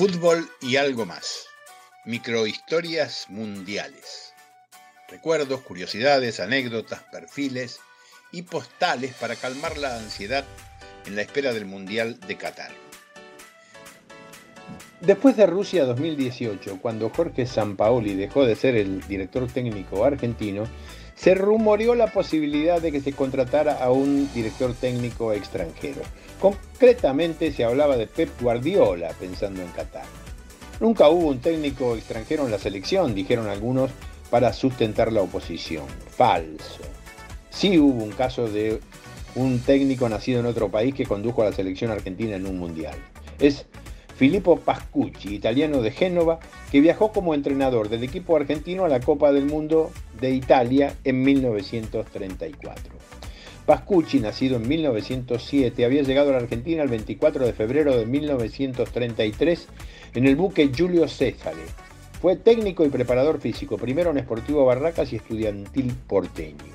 Fútbol y algo más. Microhistorias mundiales. Recuerdos, curiosidades, anécdotas, perfiles y postales para calmar la ansiedad en la espera del Mundial de Qatar. Después de Rusia 2018, cuando Jorge Sampaoli dejó de ser el director técnico argentino, se rumoreó la posibilidad de que se contratara a un director técnico extranjero. Concretamente se hablaba de Pep Guardiola pensando en Qatar. Nunca hubo un técnico extranjero en la selección, dijeron algunos, para sustentar la oposición. Falso. Sí hubo un caso de un técnico nacido en otro país que condujo a la selección argentina en un mundial. Es Filippo Pascucci, italiano de Génova, que viajó como entrenador del equipo argentino a la Copa del Mundo de Italia en 1934. Pascucci, nacido en 1907, había llegado a la Argentina el 24 de febrero de 1933 en el buque Julio Césare. Fue técnico y preparador físico, primero en Sportivo Barracas y estudiantil porteño.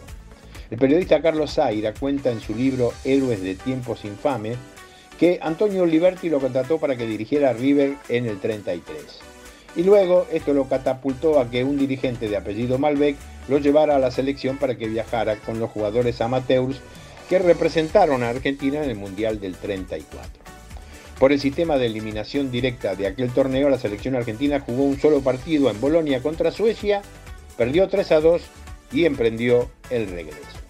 El periodista Carlos Zaira cuenta en su libro Héroes de tiempos infames que Antonio Liberti lo contrató para que dirigiera River en el 33. Y luego esto lo catapultó a que un dirigente de apellido Malbec lo llevara a la selección para que viajara con los jugadores amateurs que representaron a Argentina en el Mundial del 34. Por el sistema de eliminación directa de aquel torneo, la selección argentina jugó un solo partido en Bolonia contra Suecia, perdió 3 a 2 y emprendió el regreso.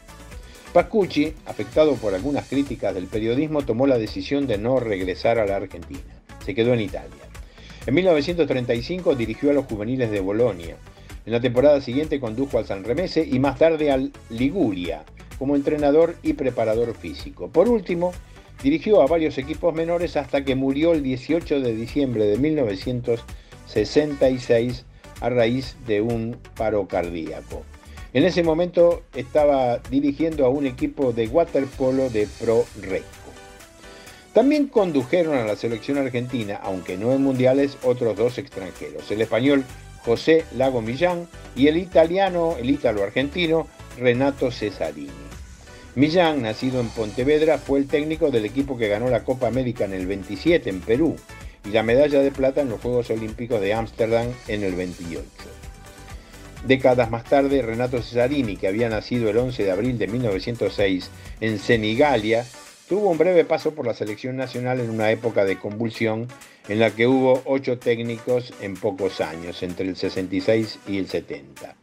Pascucci, afectado por algunas críticas del periodismo, tomó la decisión de no regresar a la Argentina. Se quedó en Italia. En 1935 dirigió a los juveniles de Bolonia. En la temporada siguiente condujo al San Remese y más tarde al Liguria como entrenador y preparador físico. Por último, dirigió a varios equipos menores hasta que murió el 18 de diciembre de 1966 a raíz de un paro cardíaco. En ese momento estaba dirigiendo a un equipo de waterpolo de Pro Reco. También condujeron a la selección argentina, aunque no en mundiales, otros dos extranjeros, el español José Lago Millán y el italiano, el ítalo-argentino Renato Cesarini. Millán, nacido en Pontevedra, fue el técnico del equipo que ganó la Copa América en el 27 en Perú y la medalla de plata en los Juegos Olímpicos de Ámsterdam en el 28. Décadas más tarde, Renato Cesarini, que había nacido el 11 de abril de 1906 en Senigalia, tuvo un breve paso por la selección nacional en una época de convulsión en la que hubo ocho técnicos en pocos años, entre el 66 y el 70.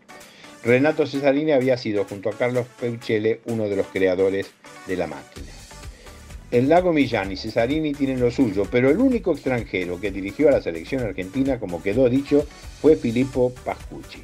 Renato Cesarini había sido, junto a Carlos Peuchele, uno de los creadores de la máquina. El Lago Millán y Cesarini tienen lo suyo, pero el único extranjero que dirigió a la selección argentina, como quedó dicho, fue Filippo Pascucci.